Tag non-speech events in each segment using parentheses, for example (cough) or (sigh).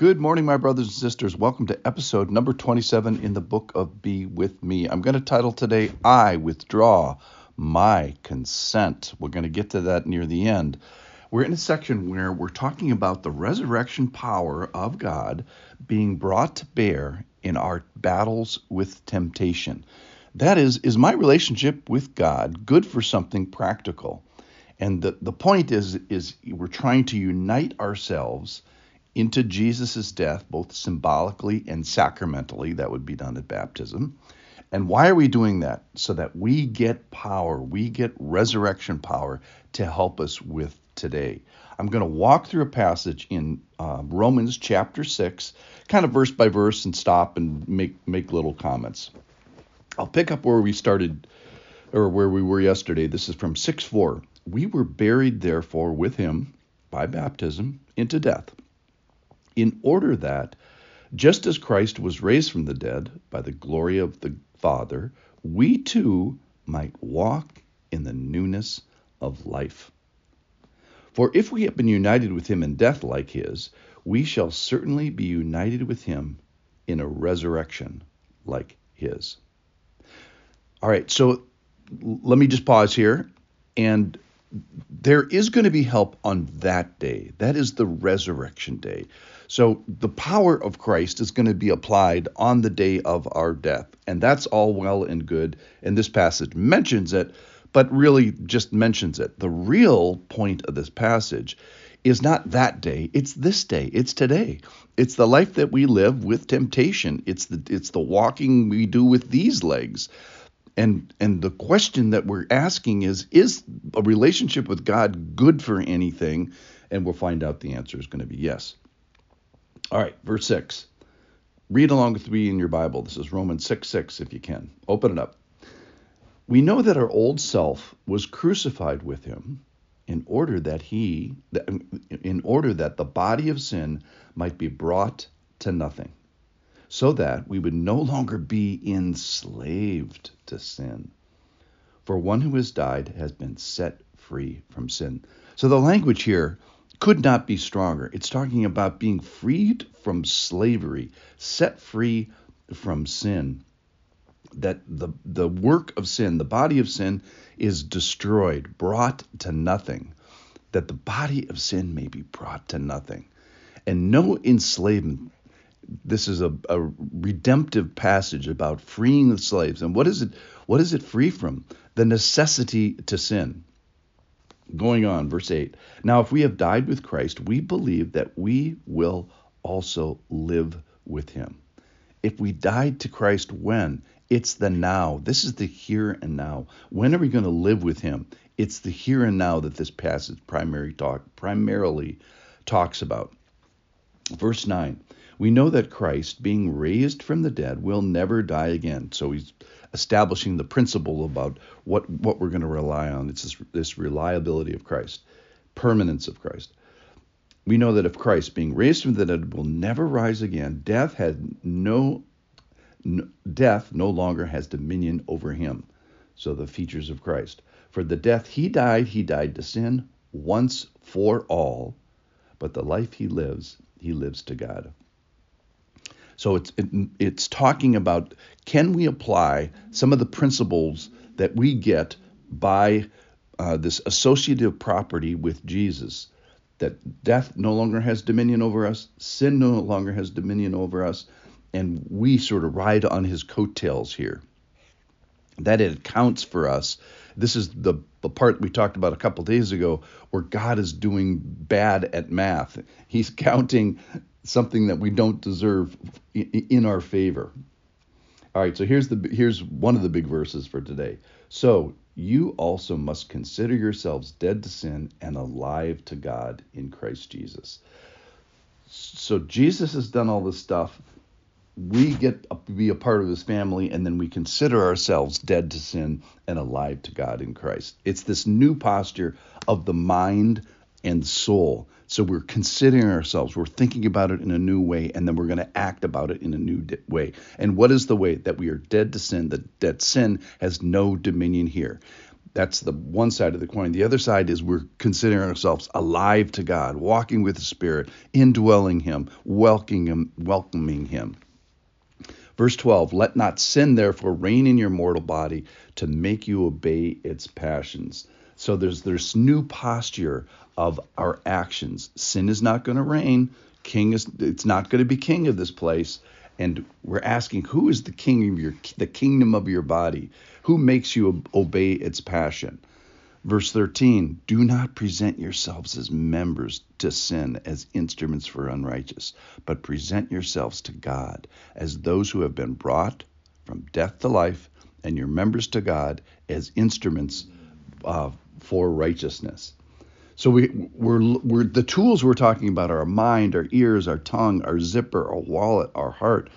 Good morning, my brothers and sisters. Welcome to episode number 27 in the book of Be With Me. I'm going to title today, I Withdraw My Consent. We're going to get to that near the end. We're in a section where we're talking about the resurrection power of God being brought to bear in our battles with temptation. That is, is my relationship with God good for something practical? And the, the point is, is we're trying to unite ourselves into Jesus' death, both symbolically and sacramentally. That would be done at baptism. And why are we doing that? So that we get power, we get resurrection power to help us with today. I'm going to walk through a passage in uh, Romans chapter 6, kind of verse by verse, and stop and make, make little comments. I'll pick up where we started or where we were yesterday. This is from 6 4. We were buried, therefore, with him by baptism into death in order that, just as Christ was raised from the dead by the glory of the Father, we too might walk in the newness of life. For if we have been united with him in death like his, we shall certainly be united with him in a resurrection like his. All right, so let me just pause here. And there is going to be help on that day. That is the resurrection day. So the power of Christ is going to be applied on the day of our death. And that's all well and good. And this passage mentions it, but really just mentions it. The real point of this passage is not that day, it's this day, it's today. It's the life that we live with temptation. It's the it's the walking we do with these legs. And and the question that we're asking is is a relationship with God good for anything? And we'll find out the answer is going to be yes. All right, verse 6. Read along with me in your Bible. This is Romans 6 6, if you can. Open it up. We know that our old self was crucified with him in order that he in order that the body of sin might be brought to nothing so that we would no longer be enslaved to sin for one who has died has been set free from sin so the language here could not be stronger. It's talking about being freed from slavery, set free from sin. That the, the work of sin, the body of sin, is destroyed, brought to nothing. That the body of sin may be brought to nothing. And no enslavement. This is a, a redemptive passage about freeing the slaves. And what is it? What is it free from? The necessity to sin. Going on, verse 8. Now, if we have died with Christ, we believe that we will also live with him. If we died to Christ when? It's the now. This is the here and now. When are we going to live with him? It's the here and now that this passage primary talk, primarily talks about. Verse 9. We know that Christ, being raised from the dead, will never die again. So he's establishing the principle about what, what we're going to rely on. It's this, this reliability of Christ, permanence of Christ. We know that if Christ, being raised from the dead, will never rise again, death had no, no death no longer has dominion over him. So the features of Christ. For the death he died, he died to sin once for all, but the life he lives, he lives to God. So it's it, it's talking about can we apply some of the principles that we get by uh, this associative property with Jesus, that death no longer has dominion over us, sin no longer has dominion over us, and we sort of ride on his coattails here. That it accounts for us. This is the, the part we talked about a couple days ago where God is doing bad at math. He's (laughs) counting something that we don't deserve in our favor. All right, so here's the here's one of the big verses for today. So you also must consider yourselves dead to sin and alive to God in Christ Jesus. So Jesus has done all this stuff. We get to be a part of his family, and then we consider ourselves dead to sin and alive to God in Christ. It's this new posture of the mind and soul. So we're considering ourselves, we're thinking about it in a new way, and then we're going to act about it in a new way. And what is the way that we are dead to sin? That that sin has no dominion here. That's the one side of the coin. The other side is we're considering ourselves alive to God, walking with the Spirit, indwelling Him, welcoming Him, welcoming Him. Verse 12, let not sin therefore reign in your mortal body to make you obey its passions. So there's this new posture of our actions. Sin is not going to reign. King is it's not going to be king of this place. And we're asking, who is the king of your the kingdom of your body? Who makes you obey its passion? Verse 13, do not present yourselves as members to sin, as instruments for unrighteous, but present yourselves to God as those who have been brought from death to life, and your members to God as instruments uh, for righteousness. So we, we're, we're the tools we're talking about are our mind, our ears, our tongue, our zipper, our wallet, our heart,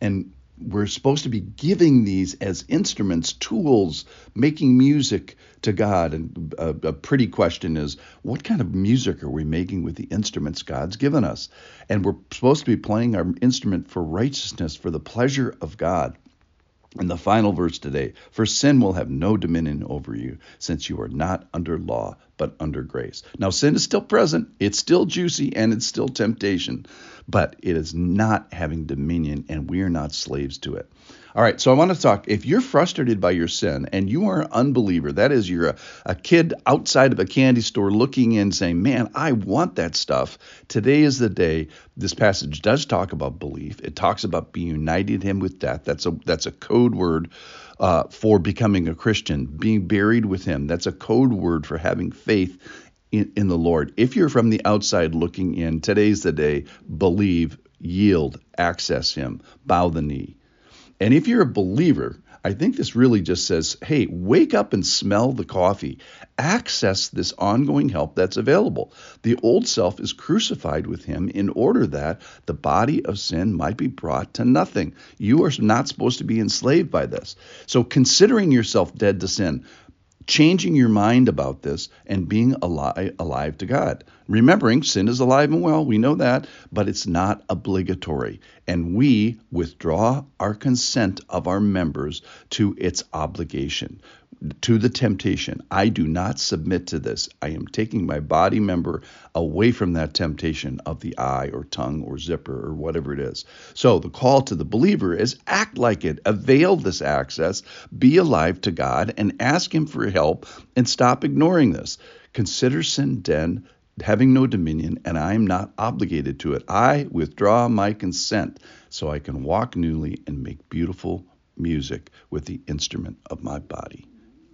and we're supposed to be giving these as instruments, tools, making music to God. And a, a, pretty question is, what kind of music are we making with the instruments God's given us? And we're supposed to be playing our instrument for righteousness, for the pleasure of God. And the final verse today For sin will have no dominion over you, since you are not under law, but under grace. Now, sin is still present, it's still juicy, and it's still temptation, but it is not having dominion, and we are not slaves to it. All right, so I want to talk. If you're frustrated by your sin and you are an unbeliever, that is, you're a, a kid outside of a candy store looking in saying, Man, I want that stuff. Today is the day. This passage does talk about belief, it talks about being united him with death. That's a, that's a code word. Uh, for becoming a Christian, being buried with Him. That's a code word for having faith in, in, the Lord. If you're from the outside looking in, today's the day. Believe, yield, access Him, bow the knee. And if you're a believer, I think this really just says, hey, wake up and smell the coffee. Access this ongoing help that's available. The old self is crucified with him in order that the body of sin might be brought to nothing. You are not supposed to be enslaved by this. So, considering yourself dead to sin, changing your mind about this and being alive, alive to God. Remembering sin is alive and well, we know that, but it's not obligatory. And we withdraw our consent of our members to its obligation to the temptation. I do not submit to this. I am taking my body member away from that temptation of the eye or tongue or zipper or whatever it is. So the call to the believer is act like it, avail this access, be alive to God, and ask Him for help and stop ignoring this. Consider sin dead having no dominion, and I am not obligated to it. I withdraw my consent so I can walk newly and make beautiful music with the instrument of my body.